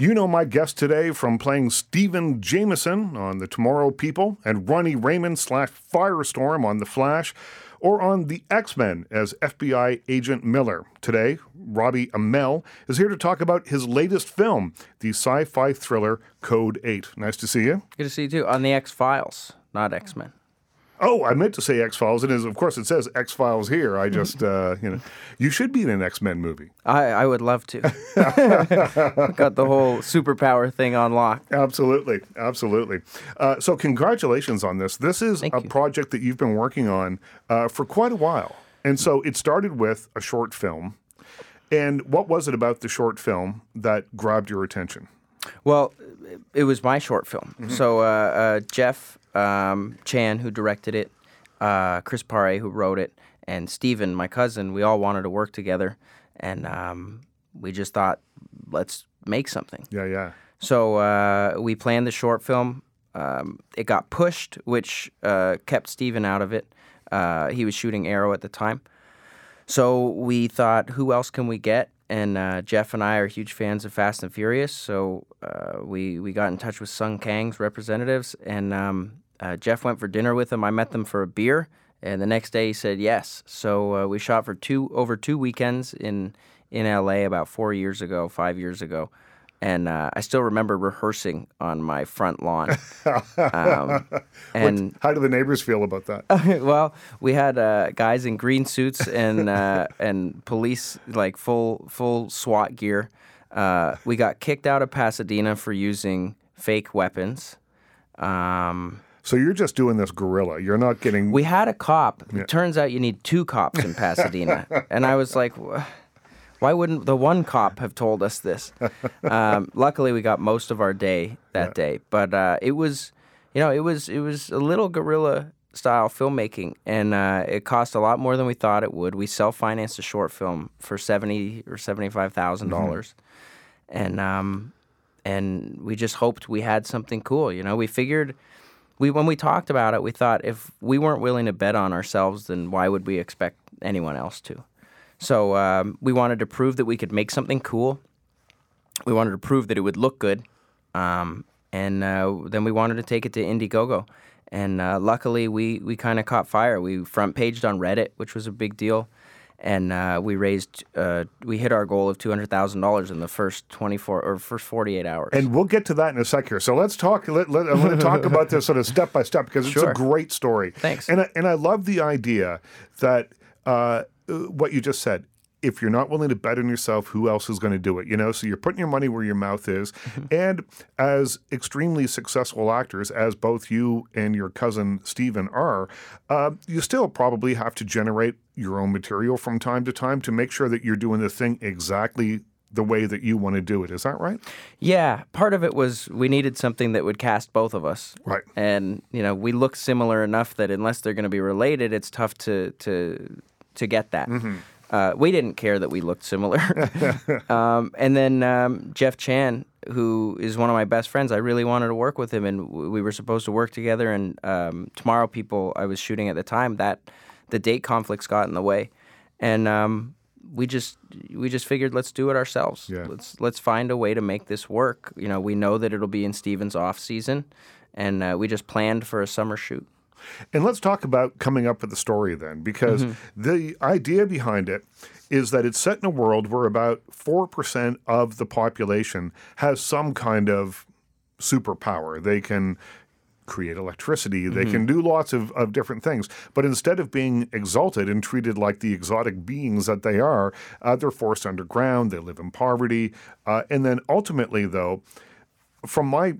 You know my guest today from playing Stephen Jameson on The Tomorrow People and Ronnie Raymond slash Firestorm on The Flash or on The X Men as FBI Agent Miller. Today, Robbie Amell is here to talk about his latest film, the sci fi thriller Code 8. Nice to see you. Good to see you too. On the X Files, not X Men. Oh, I meant to say X Files. It is, of course, it says X Files here. I just, uh, you know, you should be in an X Men movie. I, I would love to. Got the whole superpower thing on lock. Absolutely, absolutely. Uh, so, congratulations on this. This is Thank a you. project that you've been working on uh, for quite a while, and so it started with a short film. And what was it about the short film that grabbed your attention? Well, it was my short film. So uh, uh, Jeff um, Chan, who directed it, uh, Chris Pare, who wrote it, and Stephen, my cousin, we all wanted to work together, and um, we just thought, let's make something. Yeah, yeah. So uh, we planned the short film. Um, it got pushed, which uh, kept Stephen out of it. Uh, he was shooting Arrow at the time. So we thought, who else can we get? And uh, Jeff and I are huge fans of Fast and Furious, so uh, we we got in touch with Sung Kang's representatives, and um, uh, Jeff went for dinner with them. I met them for a beer, and the next day he said yes. So uh, we shot for two over two weekends in in LA about four years ago, five years ago, and uh, I still remember rehearsing on my front lawn. um, and How do the neighbors feel about that? well, we had uh, guys in green suits and uh, and police like full full SWAT gear. Uh, we got kicked out of Pasadena for using fake weapons. Um, so you're just doing this guerrilla. You're not getting. we had a cop. It turns out you need two cops in Pasadena, and I was like. "Wha- Why wouldn't the one cop have told us this? Um, luckily, we got most of our day that day, but uh, it was, you know, it was it was a little guerrilla style filmmaking, and uh, it cost a lot more than we thought it would. We self financed a short film for seventy or seventy five dollars, and um, and we just hoped we had something cool. You know, we figured we when we talked about it, we thought if we weren't willing to bet on ourselves, then why would we expect anyone else to? So um, we wanted to prove that we could make something cool. We wanted to prove that it would look good, um, and uh, then we wanted to take it to Indiegogo. And uh, luckily, we we kind of caught fire. We front paged on Reddit, which was a big deal, and uh, we raised uh, we hit our goal of two hundred thousand dollars in the first twenty four or first forty eight hours. And we'll get to that in a sec here. So let's talk. Let, let, I want to talk about this sort of step by step because it's a great story. Thanks. And I, and I love the idea that uh, what you just said. If you're not willing to bet on yourself, who else is going to do it? You know, so you're putting your money where your mouth is. Mm-hmm. And as extremely successful actors, as both you and your cousin Stephen are, uh, you still probably have to generate your own material from time to time to make sure that you're doing the thing exactly the way that you want to do it. Is that right? Yeah, part of it was we needed something that would cast both of us. Right. And you know, we look similar enough that unless they're going to be related, it's tough to to to get that. Uh, we didn't care that we looked similar. um, and then um, Jeff Chan, who is one of my best friends, I really wanted to work with him, and we were supposed to work together. And um, Tomorrow People, I was shooting at the time, that the date conflicts got in the way, and um, we just we just figured let's do it ourselves. Yeah. Let's let's find a way to make this work. You know, we know that it'll be in Stephen's off season, and uh, we just planned for a summer shoot. And let's talk about coming up with the story then, because the idea behind it is that it's set in a world where about 4% of the population has some kind of superpower. They can create electricity, they can do lots of, of different things. But instead of being exalted and treated like the exotic beings that they are, uh, they're forced underground, they live in poverty. Uh, and then ultimately, though, from my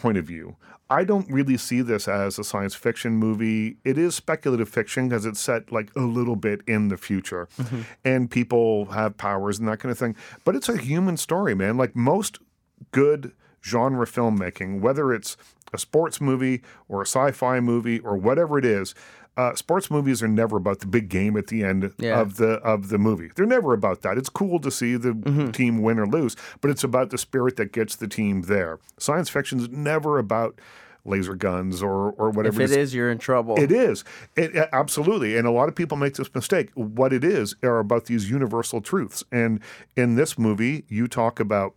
point of view, I don't really see this as a science fiction movie. It is speculative fiction because it's set like a little bit in the future mm-hmm. and people have powers and that kind of thing. But it's a human story, man. Like most good genre filmmaking, whether it's a sports movie or a sci fi movie or whatever it is, uh, sports movies are never about the big game at the end Yeah. of the of the movie. They're never about that. It's cool to see the team win or lose, but it's about the spirit that gets the team there. Science fiction is never about laser guns or or If whatever. it is. is, you're in trouble. It is. It, a- absolutely. And a lot of people make this mistake. What it is are about these universal truths. And in this movie, you talk about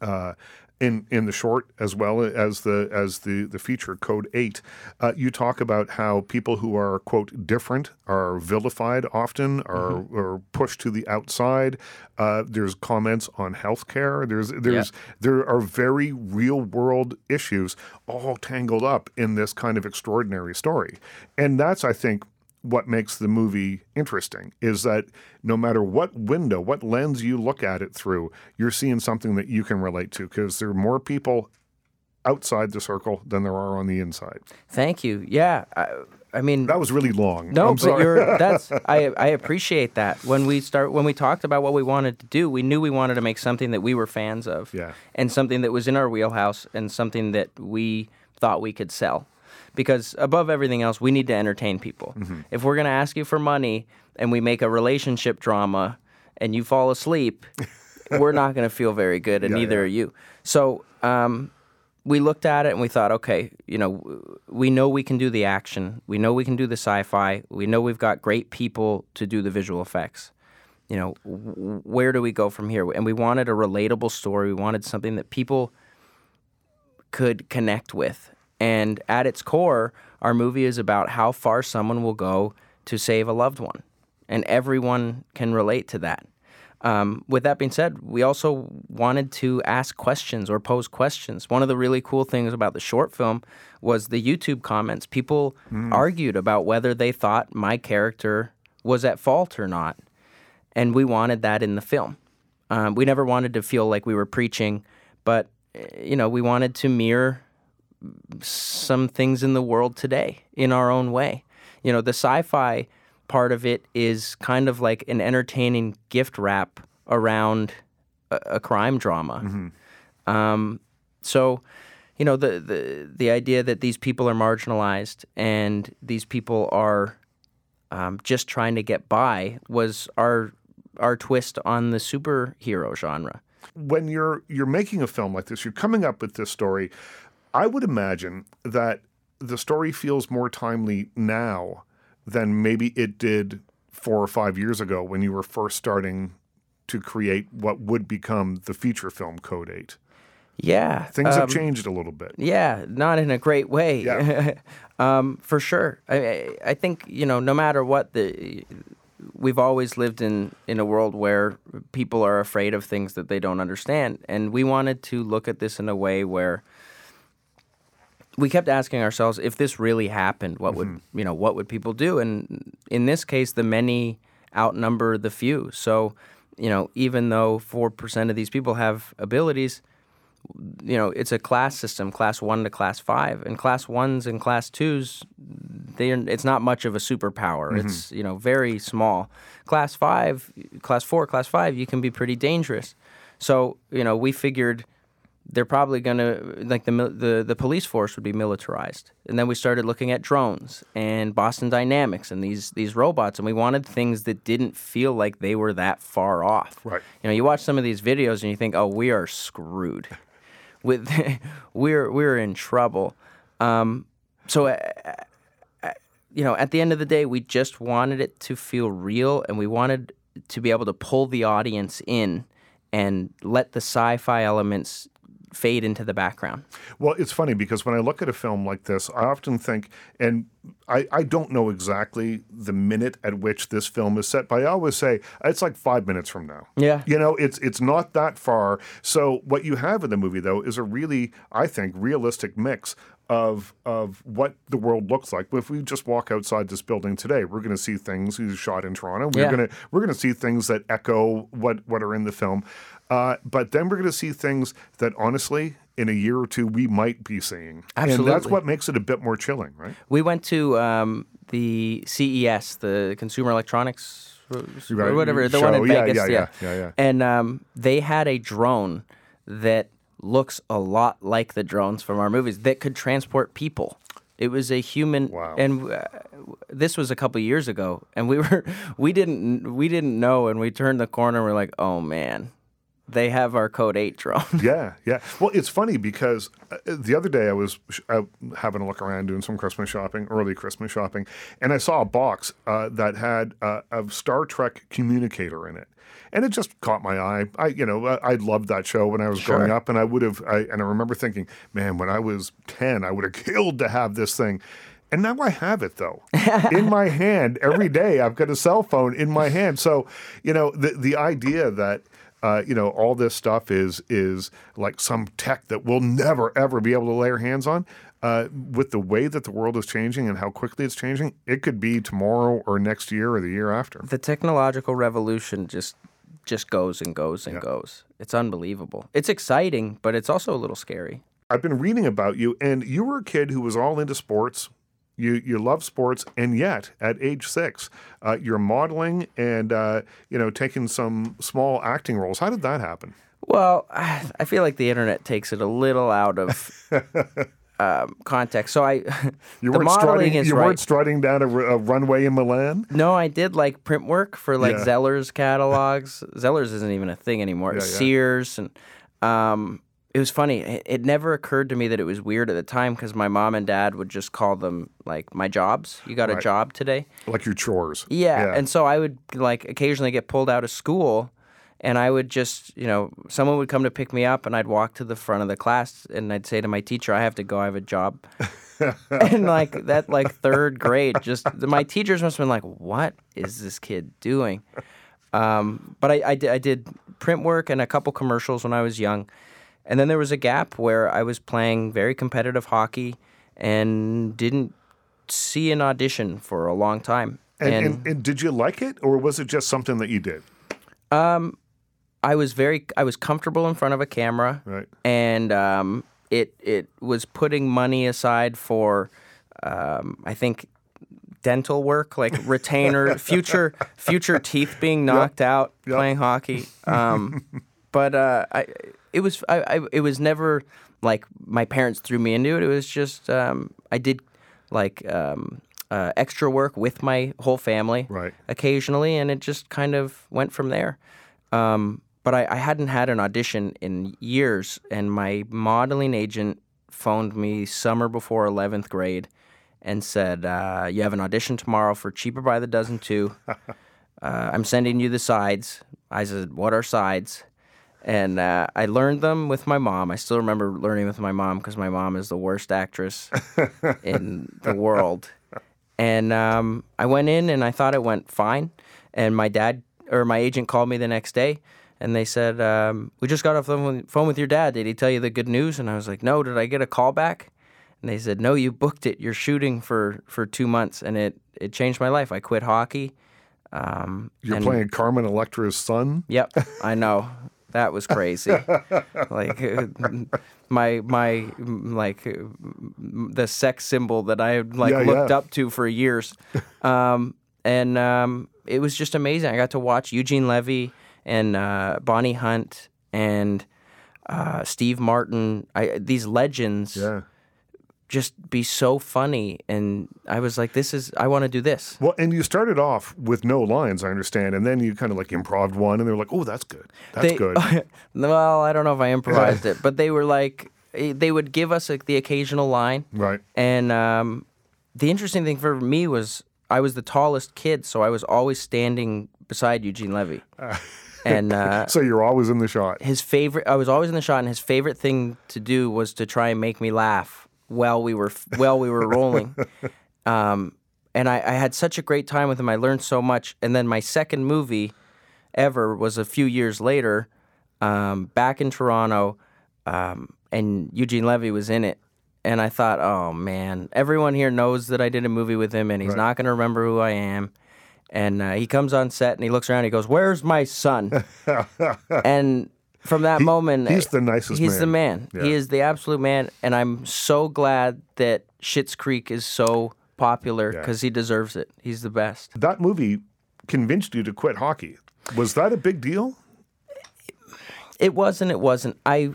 uh, in in the short as well as the as the the feature code 8 uh, you talk about how people who are quote different are vilified often are, Mm-hmm. are pushed to the outside. Uh, there's comments on healthcare. There's there's there are very real world issues all tangled up in this kind of extraordinary story. And that's i think what makes the movie interesting is that no matter what window, what lens you look at it through, you're seeing something that you can relate to because there are more people outside the circle than there are on the inside. Thank you. Yeah. I, I mean, That was really long. No, I'm but you're that's I I appreciate that. When we start when we talked about what we wanted to do, we knew we wanted to make something that we were fans of. Yeah. And something that was in our wheelhouse and something that we thought we could sell. Because above everything else, we need to entertain people. Mm-hmm. If we're going to ask you for money and we make a relationship drama and you fall asleep, we're not going to feel very good, and Yeah, neither yeah. are you. So, um, we looked at it and we thought, okay, you know, we know we can do the action. We know we can do the sci-fi. We know we've got great people to do the visual effects. You know, where do we go from here? And we wanted a relatable story. We wanted something that people could connect with. And at its core, our movie is about how far someone will go to save a loved one. And everyone can relate to that. Um, with that being said, we also wanted to ask questions or pose questions. One of the really cool things about the short film was the YouTube comments. People argued about whether they thought my character was at fault or not. And we wanted that in the film. Um, we never wanted to feel like we were preaching, but, eh, you know, we wanted to mirror some things in the world today in our own way. You know, the sci-fi part of it is kind of like an entertaining gift wrap around a, a crime drama. Um, so, you know, the, the the idea that these people are marginalized and these people are um, just trying to get by was our our twist on the superhero genre. when you're you're making a film like this, you're coming up with this story. I would imagine that the story feels more timely now than maybe it did four or five years ago when you were first starting to create what would become the feature film Code Eight. Yeah, Things um, have changed a little bit. Yeah, not in a great way. Yeah. um, for sure. I, I- I think you know, no matter what the, we've always lived in in a world where people are afraid of things that they don't understand, and we wanted to look at this in a way where we kept asking ourselves if this really happened what would mm-hmm. you know what would people do? And in this case the many outnumber the few. So you know even though 4% of these people have abilities you know it's a class system class 1 to class 5 and class 1s and class 2s they it's not much of a superpower. Mm-hmm. It's you know very small. Class 5 class 4 class 5 you can be pretty dangerous. So you know we figured they're probably going to like the, the the police force would be militarized. And then we started looking at drones and Boston Dynamics and these these robots and we wanted things that didn't feel like they were that far off. Right. you know you watch some of these videos and you think oh we are screwed. With we're we're in trouble. Um, so uh, uh, you know at the end of the day we just wanted it to feel real and we wanted to be able to pull the audience in and let the sci-fi elements fade into the background. Well, it's funny because when I look at a film like this, I often think, and I, I don't know exactly the minute at which this film is set, but I always say it's like five minutes from now. Yeah. You know, it's it's not that far. So what you have in the movie though is a really, I think, realistic mix of of what the world looks like. If we just walk outside this building today, we're going to see things we shot in Toronto. We're Yeah. going to we're going to see things that echo what what are in the film. Uh, but then we're going to see things that honestly, in a year or two, we might be seeing. And that's what makes it a bit more chilling, right? We went to um, the CES, the Consumer Electronics Right, or whatever, the one show. in Yeah, Vegas. yeah, yeah, yeah, yeah. And um, they had a drone that looks a lot like the drones from our movies that could transport people. It was a human, Wow. and uh, this was a couple years ago, and we were we didn't we didn't know, and we turned the corner, and we're like, oh man, they have our code eight drone. Yeah, yeah. Well, it's funny because uh, the other day I was out having a look around doing some Christmas shopping, early Christmas shopping, and I saw a box uh, that had uh, a Star Trek communicator in it. And it just caught my eye. I, you know, I, I loved that show when I was growing up, and I would have. I, and I remember thinking, man, when I was ten, I would have killed to have this thing. And now I have it though in my hand every day. I've got a cell phone in my hand. So, you know, the the idea that uh, you know all this stuff is is like some tech that we'll never ever be able to lay our hands on. Uh, with the way that the world is changing and how quickly it's changing, it could be tomorrow or next year or the year after. the technological revolution just just goes and goes and goes. It's unbelievable. It's exciting, but it's also a little scary. I've been reading about you, and you were a kid who was all into sports. You you love sports, and yet at age six, uh, you're modeling and uh, you know taking some small acting roles. How did that happen? Well, I feel like the internet takes it a little out of um, context. So I, You the weren't modeling is You right. weren't strutting down a runway in Milan. No, I did like print work for like Yeah. Zellers catalogs. Zellers isn't even a thing anymore. Yeah, yeah. Sears and um, it was funny. It, it never occurred to me that it was weird at the time because my mom and dad would just call them like my jobs. You got a job today? Like your chores. Yeah. And so I would like occasionally get pulled out of school and I would just, you know, someone would come to pick me up and I'd walk to the front of the class and I'd say to my teacher, I have to go, I have a job. and like that like third grade, just my teachers must have been like, What is this kid doing? Um, but I, I, did, I did print work and a couple commercials when I was young. And then there was a gap where I was playing very competitive hockey and didn't see an audition for a long time. And, and, and did you like it, or was it just something that you did? I was very I was comfortable in front of a camera, Right. and um, it it was putting money aside for um, I think dental work like retainer future future teeth being knocked out Yep. playing hockey. Um, but uh, I it was I, I it was never like my parents threw me into it. It was just um, I did like um, uh, extra work with my whole family Right. occasionally, and it just kind of went from there. Um, but I, I hadn't had an audition in years, and my modeling agent phoned me summer before 11th grade and said, uh, You have an audition tomorrow for Cheaper by the Dozen 2. uh, I'm sending you the sides. I said, What are sides? And uh, I learned them with my mom. I still remember learning with my mom because my mom is the worst actress in the world. And um, I went in and I thought it went fine. And my dad or my agent called me the next day and they said, um, We just got off the phone with- your dad. Did he tell you the good news? And I was like, No, did I get a call back? And they said, No, you booked it. You're shooting for, for two months. And it, it changed my life. I quit hockey. Um, You're and- playing Carmen Electra's son. Yep, I know. That was crazy. like uh, my my like uh, the sex symbol that I had like Yeah, looked yeah. up to for years, um, and um, it was just amazing. I got to watch Eugene Levy and uh, Bonnie Hunt and uh, Steve Martin. I, these legends Yeah. just be so funny, and I was like, "This is I want to do this." Well, and you started off with no lines, I understand, and then you kind of like improv one, and they were like, "Oh, that's good. That's They- good." well, I don't know if I improvised it, but they were like, eh, they would give us like, the occasional line. right. And um, the interesting thing for me was I was the tallest kid, so I was always standing beside Eugene Levy. and uh, So you're always in the shot. his favorite, I was always in the shot, and his favorite thing to do was to try and make me laugh while we were while we were rolling. Um, and I, I had such a great time with him. I learned so much. And then my second movie ever was a few years later, um, back in Toronto, um, and Eugene Levy was in it. And I thought, oh man, everyone here knows that I did a movie with him, and he's not going to remember who I am. And uh, he comes on set and he looks around. And he goes, "Where's my son?" and from that moment, he's the nicest He's man. the man. Yeah. He is the absolute man, and I'm so glad that Schitt's Creek is so popular Yeah. because he deserves it. He's the best. That movie convinced you to quit hockey. Was that a big deal? It wasn't. it wasn't. I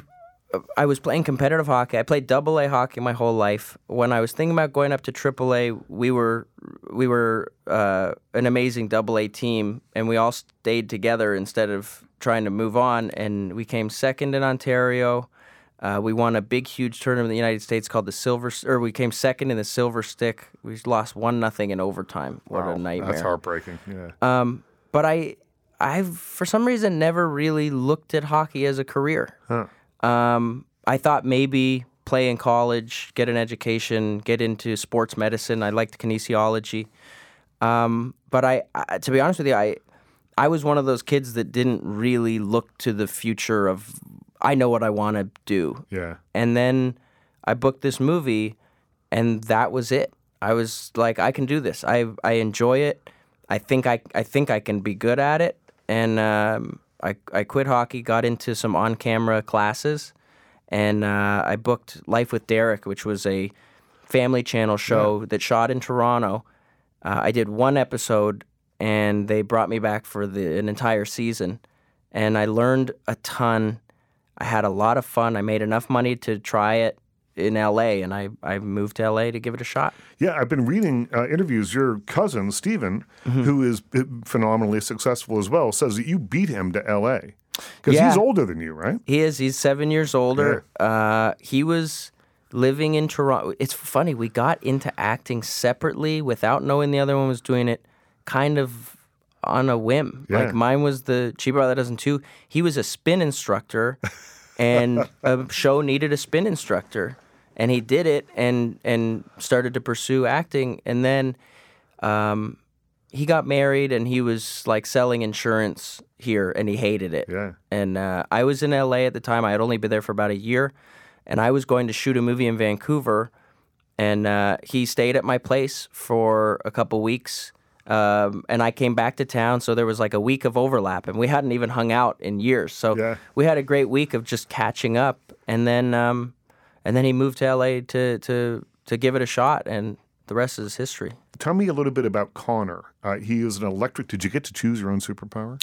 I was playing competitive hockey. I played double A hockey my whole life. When I was thinking about going up to triple A, we were we were uh, an amazing double A team, and we all stayed together instead of trying to move on, and we came second in Ontario. Uh, we won a big, huge tournament in the United States called the Silver, or we came second in the Silver Stick. We lost one nothing in overtime. What Wow, a nightmare! That's heartbreaking. Yeah. Um, but I, I've for some reason never really looked at hockey as a career. Huh. Um, I thought maybe play in college, get an education, get into sports medicine. I liked kinesiology. Um, but I, I, to be honest with you, I, I was one of those kids that didn't really look to the future of. I know what I want to do, Yeah. and then I booked this movie, and that was it. I was like, I can do this. I I enjoy it. I think I I think I can be good at it. And um, I I quit hockey, got into some on camera classes, and uh, I booked Life with Derek, which was a Family Channel show that shot in Toronto. Uh, I did one episode, and they brought me back for the an entire season, and I learned a ton. I had a lot of fun. I made enough money to try it in LA, and I, I moved to LA to give it a shot. Yeah, I've been reading uh, interviews. Your cousin, Stephen, Mm-hmm. who is uh, phenomenally successful as well, says that you beat him to LA. Because Yeah. he's older than you, right? He is. He's seven years older. Uh, he was living in Toronto. It's funny. We got into acting separately without knowing the other one was doing it, kind of on a whim. Yeah. Like mine was the cheaper brother dozen two. He was a spin instructor, and a show needed a spin instructor, and he did it and and started to pursue acting, and then. Um, he got married and he was like selling insurance here and he hated it. Yeah. And uh, I was in LA at the time. I had only been there for about a year, and I was going to shoot a movie in Vancouver. And uh, he stayed at my place for a couple weeks, um, and I came back to town. So there was like a week of overlap, and we hadn't even hung out in years. So Yeah. we had a great week of just catching up. And then, um, and then he moved to LA to to to give it a shot, and the rest is history. Tell me a little bit about Connor. Uh, he is an electric. Did you get to choose your own superpower?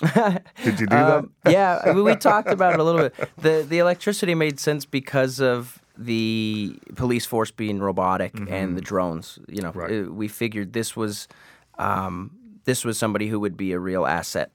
Did you do Um, yeah, I mean, we talked about it a little bit. The the electricity made sense because of the police force being robotic and the drones. You know, Right. uh, we figured this was um, this was somebody who would be a real asset.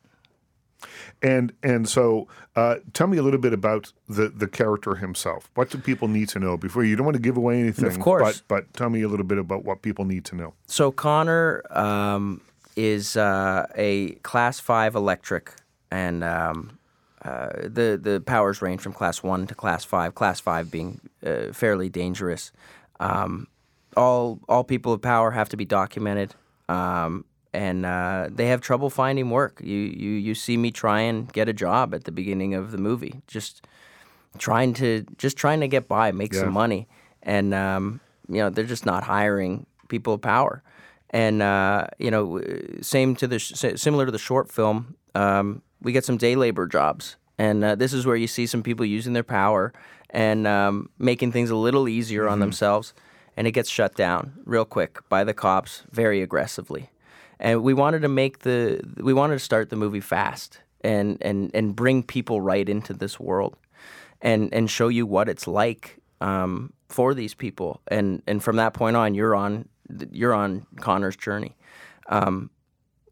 And and so, uh, tell me a little bit about the the character himself. What do people need to know before you don't want to give away anything? Of course. but but tell me a little bit about what people need to know. So Connor um, is uh, a class five electric, and um, uh, the the powers range from class one to class five. Class five being uh, fairly dangerous. Um, all all people of power have to be documented, um, and uh, they have trouble finding work. You you you see me try and get a job at the beginning of the movie, just trying to just trying to get by, make Yeah. some money, and um, you know they're just not hiring people of power. And uh, you know, same to the sh- similar to the short film, um, we get some day labor jobs, and uh, this is where you see some people using their power and um, making things a little easier on themselves, and it gets shut down real quick by the cops very aggressively. And we wanted to make the we wanted to start the movie fast and and and bring people right into this world and and show you what it's like um, for these people. And and from that point on, you're on you're on Connor's journey. Um,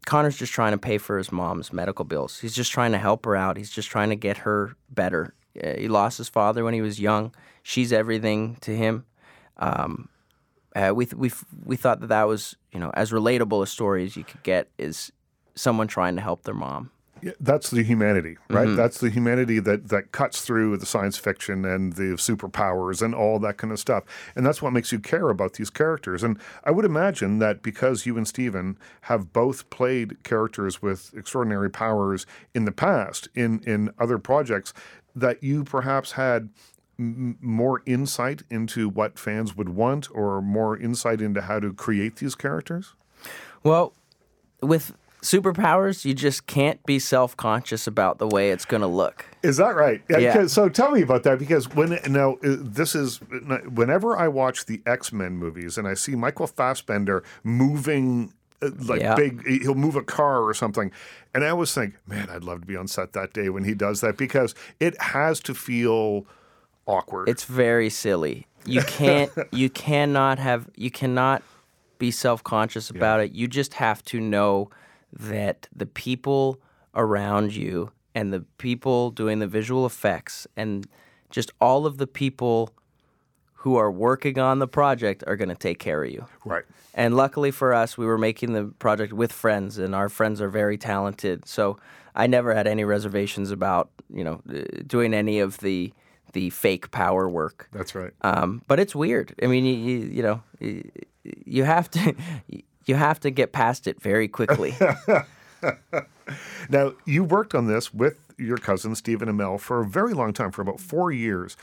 Connor's just trying to pay for his mom's medical bills. He's just trying to help her out. He's just trying to get her better. Uh, he lost his father when he was young. She's everything to him. Um, uh, we th- we we thought that that was you know as relatable a story as you could get is someone trying to help their mom. Yeah, that's the humanity, right? Mm-hmm. That's the humanity that that cuts through the science fiction and the superpowers and all that kind of stuff. And that's what makes you care about these characters. And I would imagine that because you and Stephen have both played characters with extraordinary powers in the past in in other projects, that you perhaps had m- more insight into what fans would want or more insight into how to create these characters? Well, with superpowers, you just can't be self conscious about the way it's going to look. Is that right? Yeah. 'cause- So tell me about that because when now uh, this is whenever I watch the X Men movies and I see Michael Fassbender moving uh, like Yeah. big, he'll move a car or something, and I always think, man, I'd love to be on set that day when he does that because it has to feel awkward. It's very silly. You can't, you cannot have, you cannot be self conscious about it. You just have to know that the people around you and the people doing the visual effects and just all of the people who are working on the project are going to take care of you. Right. And luckily for us, we were making the project with friends, and our friends are very talented. So I never had any reservations about you know uh, doing any of the the fake power work. That's right. Um, but it's weird. I mean, you, you, you know, you, you have to you have to get past it very quickly. Now, you worked on this with your cousin Stephen Amell for a very long time, for about four years.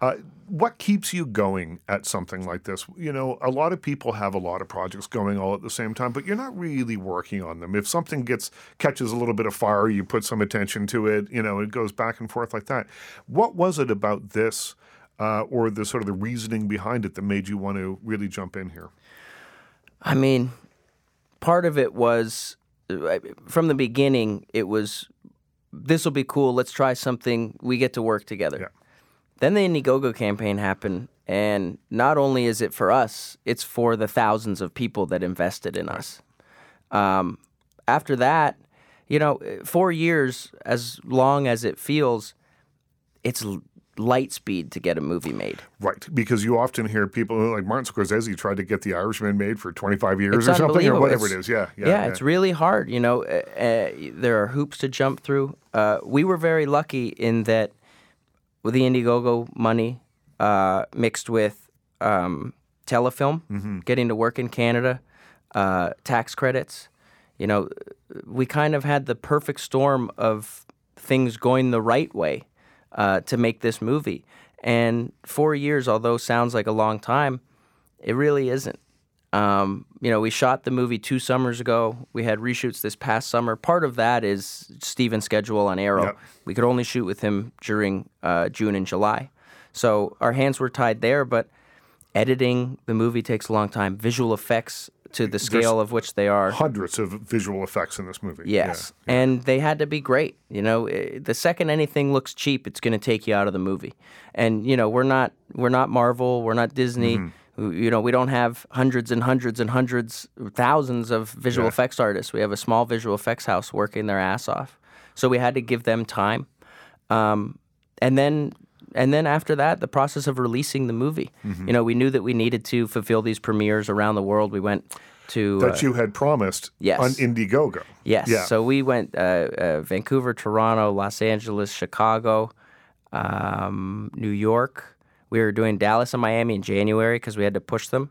Uh, what keeps you going at something like this? You know, a lot of people have a lot of projects going all at the same time, but you're not really working on them. If something gets catches a little bit of fire, you put some attention to it. You know, it goes back and forth like that. What was it about this, uh, or the sort of the reasoning behind it, that made you want to really jump in here? I mean, part of it was from the beginning. It was this will be cool. Let's try something. We get to work together. Yeah. Then the Indiegogo campaign happened, and not only is it for us, it's for the thousands of people that invested in us. Um, after that, you know, four years, as long as it feels, it's light speed to get a movie made. Right, because you often hear people like Martin Scorsese tried to get The Irishman made for 25 years It's or something, or whatever it It's- is. Yeah, yeah, yeah, it's really hard. You know, uh, uh, there are hoops to jump through. Uh, we were very lucky in that with the Indiegogo money uh, mixed with um, telefilm, Mm-hmm. getting to work in Canada, uh, tax credits. You know, we kind of had the perfect storm of things going the right way uh, to make this movie. And four years, although sounds like a long time, it really isn't. Um, you know, we shot the movie two summers ago. We had reshoots this past summer. Part of that is Stephen's schedule on Arrow. Yep. We could only shoot with him during uh, June and July. So our hands were tied there, but editing the movie takes a long time. Visual effects to the scale of which they are. Hundreds of visual effects in this movie. Yes, and they had to be great. You know, Eh, the second anything looks cheap, it's going to take you out of the movie. And you know, we're not we're not Marvel, we're not Disney. Mm-hmm. You know, we don't have hundreds and hundreds and hundreds, thousands of visual Yeah. effects artists. We have a small visual effects house working their ass off. So we had to give them time, um, and then and then after that, the process of releasing the movie. Mm-hmm. You know, we knew that we needed to fulfill these premieres around the world. We went to uh, That you had promised Yes. on Indiegogo. Yes. Yeah. So we went uh, uh, Vancouver, Toronto, Los Angeles, Chicago, um, New York. We were doing Dallas and Miami in January because we had to push them.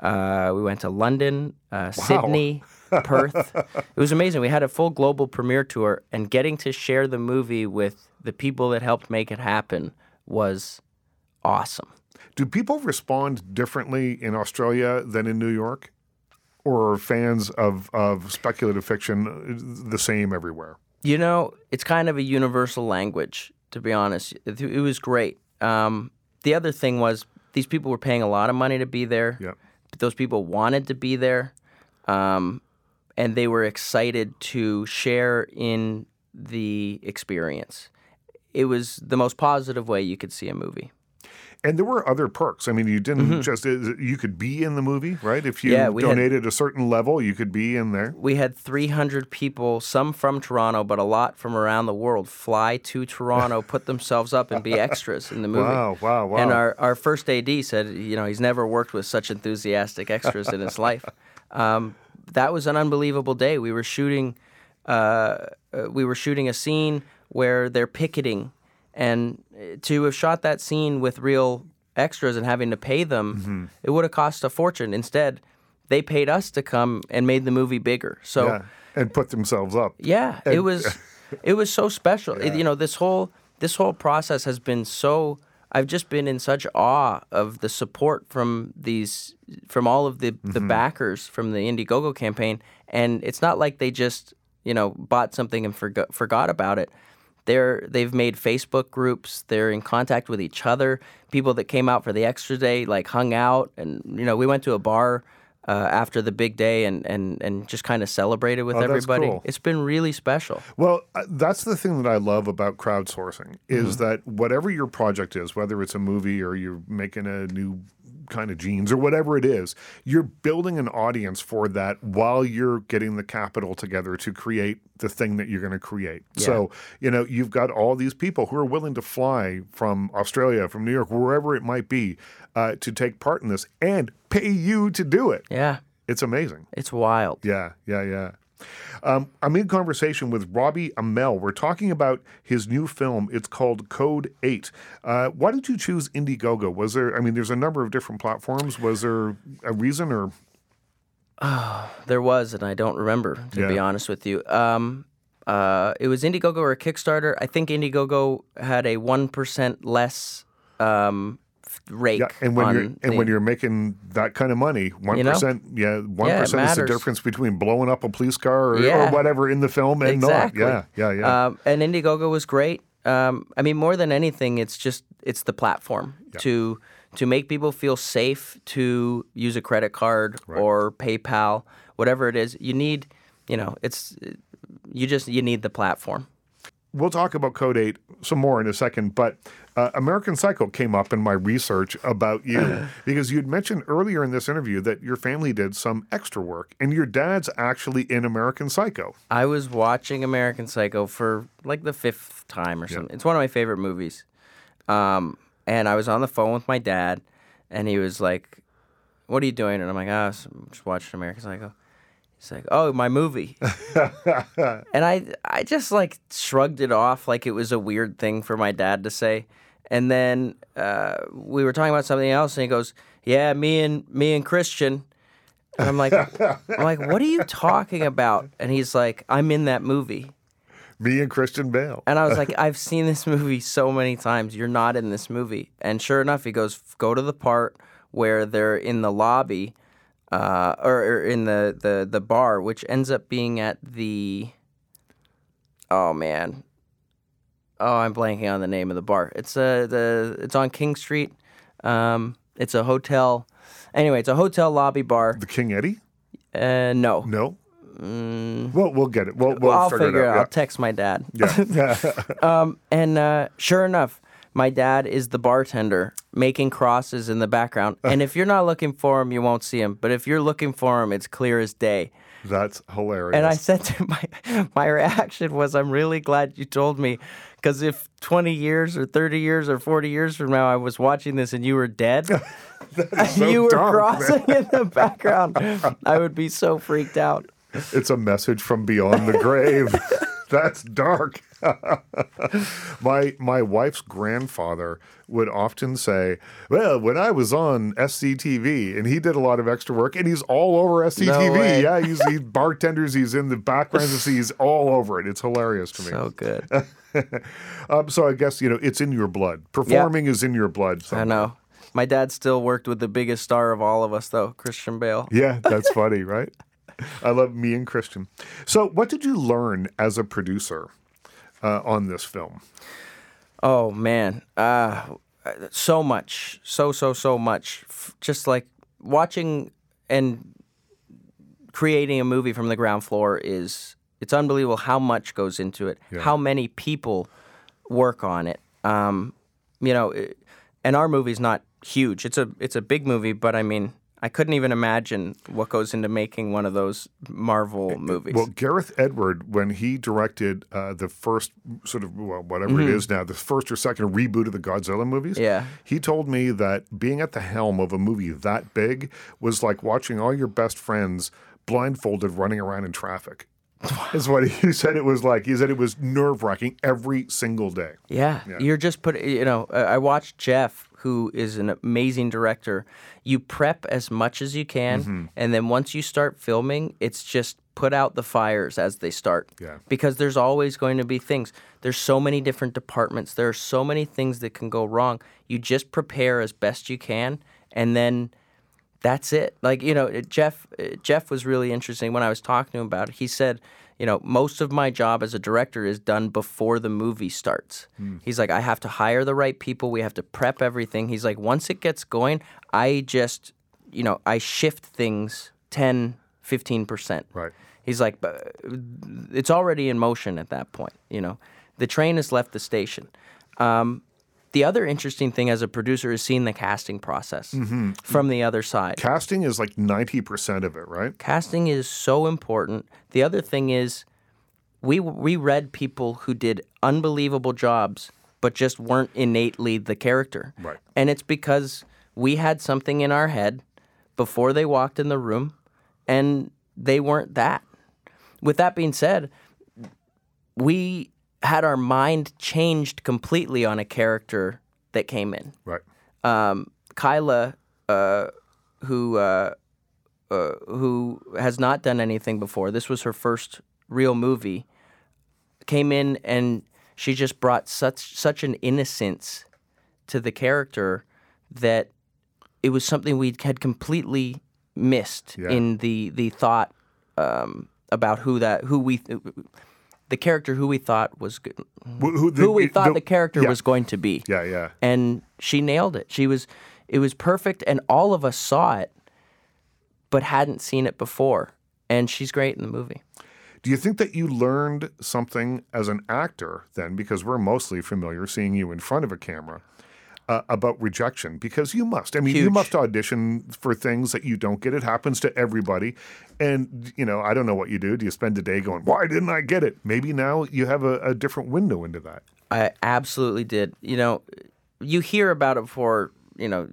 Uh, we went to London, uh, Sydney, Perth. It was amazing. We had a full global premiere tour, and getting to share the movie with the people that helped make it happen was awesome. Do people respond differently in Australia than in New York? Or are fans of, of speculative fiction the same everywhere? You know, it's kind of a universal language, to be honest. It, it was great. Um, the other thing was these people were paying a lot of money to be there. Those people wanted to be there, um, and they were excited to share in the experience. It was the most positive way you could see a movie. And there were other perks. I mean, you didn't just, you could be in the movie, right? If you Mm-hmm. Yeah, we had- donated a certain level, you could be in there. We had 300 people, some from Toronto, but a lot from around the world, fly to Toronto, put themselves up, and be extras in the movie. Wow, wow, wow. And our, our first AD said, you know, he's never worked with such enthusiastic extras in his life. Um, that was an unbelievable day. We were shooting, uh, uh, we were shooting a scene where they're picketing, and to have shot that scene with real extras and having to pay them, Mm-hmm. it would have cost a fortune. Instead, they paid us to come and made the movie bigger. So. yeah. And put themselves up. Yeah, it was it was so special. It- you know, this whole this whole process has been so I've just been in such awe of the support from these from all of the the backers from the Indiegogo campaign and it's not like they just, you know, bought something and forgot forgot about it. They're they've made Facebook groups. They're in contact with each other. People that came out for the extra day like hung out and you know, we went to a bar uh, after the big day and, and, and just kind of celebrated with Oh, everybody. cool. It's been really special. Well, uh, that's the thing that I love about crowdsourcing is Mm-hmm. that whatever your project is, whether it's a movie or you're making a new kind of jeans or whatever it is. You're building an audience for that while you're getting the capital together to create the thing that you're going to create. Yeah. So, you know, you've got all these people who are willing to fly from Australia, from New York, wherever it might be, uh, to take part in this and pay you to do it. Yeah, It's amazing. it's wild. Yeah, yeah, yeah. Um, I'm in conversation with Robbie Amell. We're talking about his new film. It's called Code 8. Uh, why did you choose Indiegogo? Was there, I mean, there's a number of different platforms. Was there a reason or? There was, and I don't remember to be honest with you. Um, uh, it was Indiegogo or Kickstarter. I think Indiegogo had a one percent less um, rake. Yeah, and when you're and the- when you're making that kind of money, one You know? yeah, one Yeah, percent is the difference between blowing up a police car or, Yeah. or whatever in the film and exactly. not. Yeah, yeah, yeah. Um, and Indiegogo was great. Um, I mean, more than anything, it's just it's the platform to to make people feel safe to use a credit card or PayPal, whatever it is. You need, you know, it's you just you need the platform. We'll talk about Code 8 some more in a second, but uh, American Psycho came up in my research about you because you'd mentioned earlier in this interview that your family did some extra work and your dad's actually in American Psycho. I was watching American Psycho for like the fifth time or something. It's one of my favorite movies. Um, and I was on the phone with my dad, and he was like, "What are you doing?" And I'm like, "Ah, I'm just watching American Psycho." He's like, "Oh, my movie," and I I just like shrugged it off like it was a weird thing for my dad to say. And then uh, we were talking about something else, and he goes, "Yeah, me and me and Christian." And I'm like, I'm like, what are you talking about? And he's like, I'm in that movie. Me and Christian Bale. And I was like, I've seen this movie so many times. You're not in this movie. And sure enough, he goes, go to the part where they're in the lobby, uh, or, or in the, the the bar, which ends up being at the. Oh man. Oh, I'm blanking on the name of the bar. It's uh the it's on King Street. Um, it's a hotel. Anyway, it's a hotel lobby bar. The King Eddy? Uh, no. No. Well, we'll get it. We'll, we'll Mm. I'll figure, figure it out. out. I'll text my dad. Yeah. yeah. And uh, sure enough, my dad is the bartender making crosses in the background. And if you're not looking for him, you won't see him. But if you're looking for him, it's clear as day. That's hilarious. And I said to my my reaction was, I'm really glad you told me, because if 20 years or 30 years or 40 years from now I was watching this and you were dead, so you were man. crossing in the background, I would be so freaked out. It's a message from beyond the grave. That's dark. my my wife's grandfather would often say, "Well, when I was on SCTV, and he did a lot of extra work, and he's all over SCTV. way. yeah, he's, he's bartenders. He's in the background. He's all over it. It's hilarious to me. So good. um, so I guess you know it's in your blood. Performing is in your blood. I know. My dad still worked with the biggest star of all of us, though, Christian Bale. Yeah, that's funny, right? I love me and Christian. So, what did you learn as a producer uh, on this film? Oh man, uh, so much, so so so much. F- Just like watching and creating a movie from the ground floor is it's unbelievable how much goes into it, how many people work on it. Um, you know, it, and our movie's not huge. It's a it's a big movie, but I mean. I couldn't even imagine what goes into making one of those Marvel movies. Well, Gareth Edward, when he directed uh, the first sort of well, whatever it is now, the first or second reboot of the Godzilla movies, Mm-hmm. Yeah. he told me that being at the helm of a movie that big was like watching all your best friends blindfolded running around in traffic. Is what he said it was like. He said it was nerve wracking every single day. Yeah, you're just put. You know, I I watched Jeff, who is an amazing director. You prep as much as you can, Mm-hmm. and then once you start filming, it's just put out the fires as they start. Yeah. Because there's always going to be things. There's so many different departments. There are so many things that can go wrong. You just prepare as best you can, and then that's it. Like you know, Jeff. uh, Jeff was really interesting when I was talking to him about it. He said, you know, most of my job as a director is done before the movie starts. He's like, I have to hire the right people. We have to prep everything. He's like, once it gets going, I just, you know, I shift things 10, 15 percent. Right. He's like, "But it's already in motion at that point. You know, the train has left the station. Um, the other interesting thing as a producer is seeing the casting process mm-hmm. from the other side. Casting is like 90% of it, right? Casting is so important. The other thing is, we we read people who did unbelievable jobs, but just weren't innately the character. Right. And it's because we had something in our head before they walked in the room, and they weren't that. With that being said, we had our mind changed completely on a character that came in Right. um, Kyla, uh, who uh, uh, who has not done anything before. This was her first real movie. Came in and she just brought such such an innocence to the character that it was something we had completely missed Yeah. in the the thought um, about who that who we the character who we thought was good, Who, who, who we thought the character yeah. was going to be Yeah, yeah. and she nailed it. She was it was perfect and all of us saw it but hadn't seen it before. And she's great in the movie. Do you think that you learned something as an actor then, because we're mostly familiar seeing you in front of a camera, uh, about rejection? Because you must. I mean, you must audition for things that you don't get. It happens to everybody. And, you know, I don't know what you do. Do you spend a day going, why didn't I get it? Maybe now you have a, a different window into that. I absolutely did. You know, you hear about it before, you know,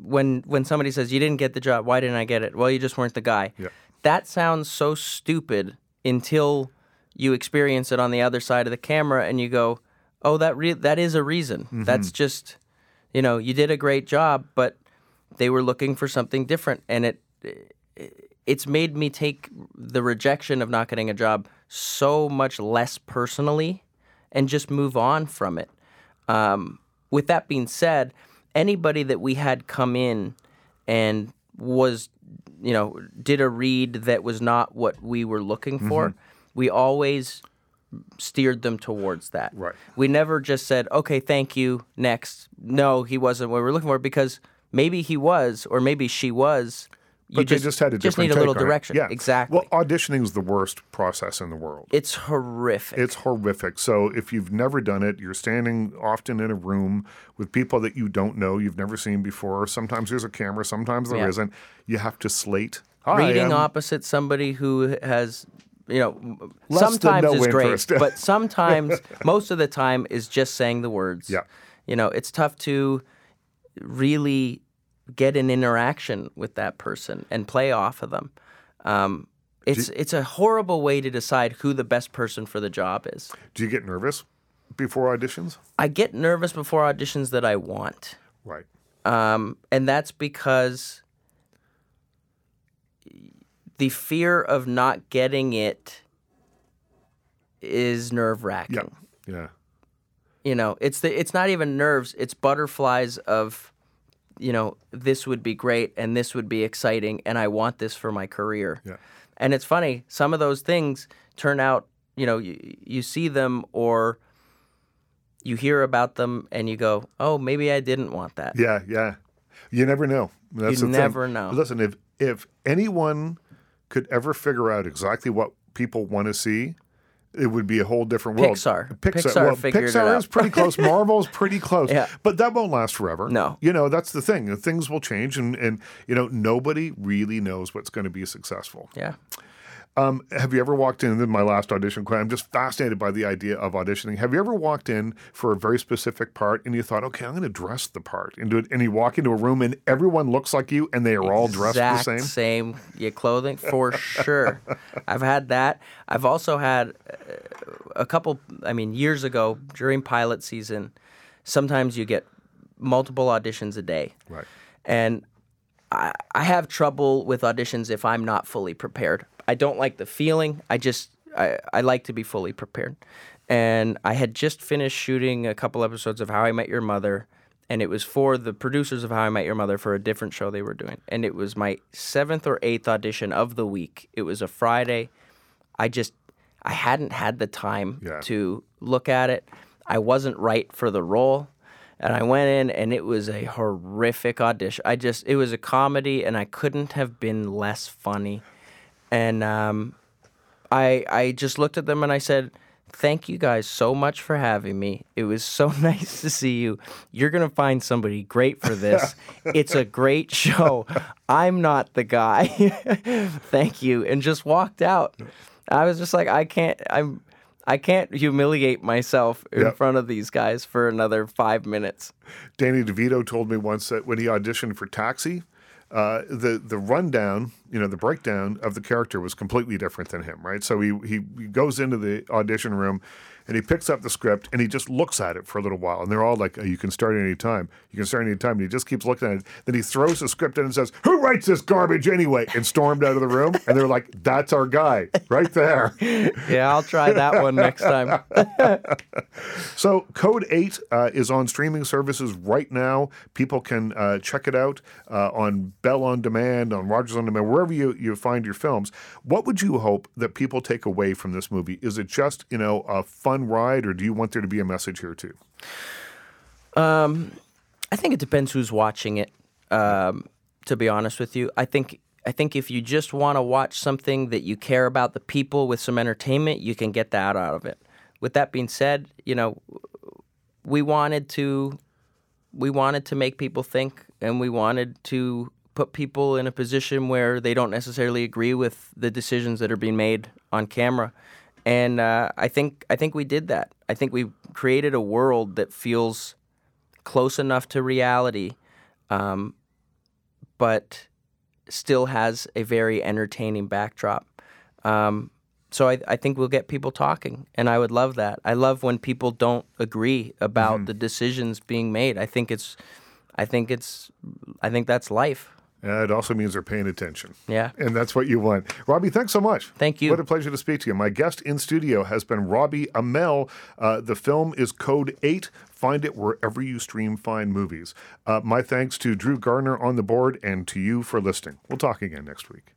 when when somebody says you didn't get the job, why didn't I get it? Well, you just weren't the guy. Yeah. That sounds so stupid until you experience it on the other side of the camera and you go, "Oh, that re- that is a reason. That's just you know, you did a great job, but they were looking for something different and it it's made me take the rejection of not getting a job so much less personally and just move on from it. Um, with that being said, anybody that we had come in and was, you know, did a read that was not what we were looking for, we always steered them towards that. Right. We never just said, okay, thank you, next. No, he wasn't what we were looking for because maybe he was or maybe she was. You But they just had a just need a little take on it. direction. Yeah. Exactly. Well, auditioning is the worst process in the world. it's horrific. It's horrific. So if you've never done it, you're standing often in a room with people that you don't know, you've never seen before. Sometimes there's a camera, sometimes there Yeah. not You have to slate. Reading opposite somebody who has you know Less sometimes no is interest. great but sometimes most of the time is just saying the words Yeah. you know it's tough to really get an interaction with that person and play off of them um, it's it's a horrible way to decide who the best person for the job is Do you get nervous before auditions? i get nervous before auditions that i want Right. um, and that's because the fear of not getting it is nerve wracking. Yeah. Yeah. You know, it's the it's not even nerves; it's butterflies of, you know, this would be great and this would be exciting and I want this for my career. Yeah. And it's funny, some of those things turn out, you know, you, you see them or you hear about them and you go, "Oh, maybe I didn't want that." Yeah. Yeah. You never know. That's You the thing. never know. Listen, if if anyone could ever figure out exactly what people want to see, it would be a whole different world. Pixar. Pixar, Pixar well, Pixar is pretty close. Marvel's pretty close. Yeah. But that won't last forever. No. You know, that's the thing. Things will change and, and you know, nobody really knows what's going to be successful. Yeah. Um, have you ever walked in? This is my last audition. I'm just fascinated by the idea of auditioning. Have you ever walked in for a very specific part and you thought, okay, I'm going to dress the part, and, do it, and you walk into a room and everyone looks like you and they are all dressed the same? same yeah, clothing for sure. I've had that. I've also had uh, a couple. I mean, years ago during pilot season, sometimes you get multiple auditions a day, Right. and I, I have trouble with auditions if I'm not fully prepared. I don't like the feeling. I just I, I like to be fully prepared. And I had just finished shooting a couple episodes of How I Met Your Mother, and it was for the producers of How I Met Your Mother for a different show they were doing. And it was my seventh or eighth audition of the week. It was a Friday. I just I hadn't had the time Yeah. to look at it. I wasn't right for the role. And I went in and it was a horrific audition. I just it was a comedy and I couldn't have been less funny. And um, I I just looked at them and I said, thank you guys so much for having me. It was so nice to see you. You're going to find somebody great for this. it's a great show. I'm not the guy. thank you. And just walked out. I was just like, I can't, I'm, I can't humiliate myself in yep. front of these guys for another five minutes. Danny DeVito told me once that when he auditioned for Taxi, uh, the the rundown, you know, the breakdown of the character was completely different than him, right? So he he, he goes into the audition room and he picks up the script and he just looks at it for a little while. And they're all like, oh, "You can start any time. You can start any time." And he just keeps looking at it. Then he throws the script in and says, "Who writes this garbage anyway?" And stormed out of the room. And they're like, "That's our guy, right there." yeah, I'll try that one next time. so Code Eight uh, is on streaming services right now. People can uh, check it out uh, on Bell on Demand, on Rogers on Demand, wherever you you find your films. What would you hope that people take away from this movie? Is it just you know a fun fun ride, or do you want there to be a message here too? Um, I think it depends who's watching it. Um, to be honest with you, I think I think if you just want to watch something that you care about the people with some entertainment, you can get that out of it. With that being said, you know, we wanted to we wanted to make people think and we wanted to put people in a position where they don't necessarily agree with the decisions that are being made on camera and uh, I think I think we did that. I think we created a world that feels close enough to reality, um, but still has a very entertaining backdrop. Um, so I, I, think we'll get people talking, and I would love that. I love when people don't agree about mm-hmm. the decisions being made. I think it's, I think it's, I think that's life. Uh, it also means they're paying attention. Yeah. And that's what you want. Robbie, thanks so much. Thank you. What a pleasure to speak to you. My guest in studio has been Robbie Amell. Uh, the film is Code 8. Find it wherever you stream fine movies. Uh, my thanks to Drew Gardner on the board and to you for listening. We'll talk again next week.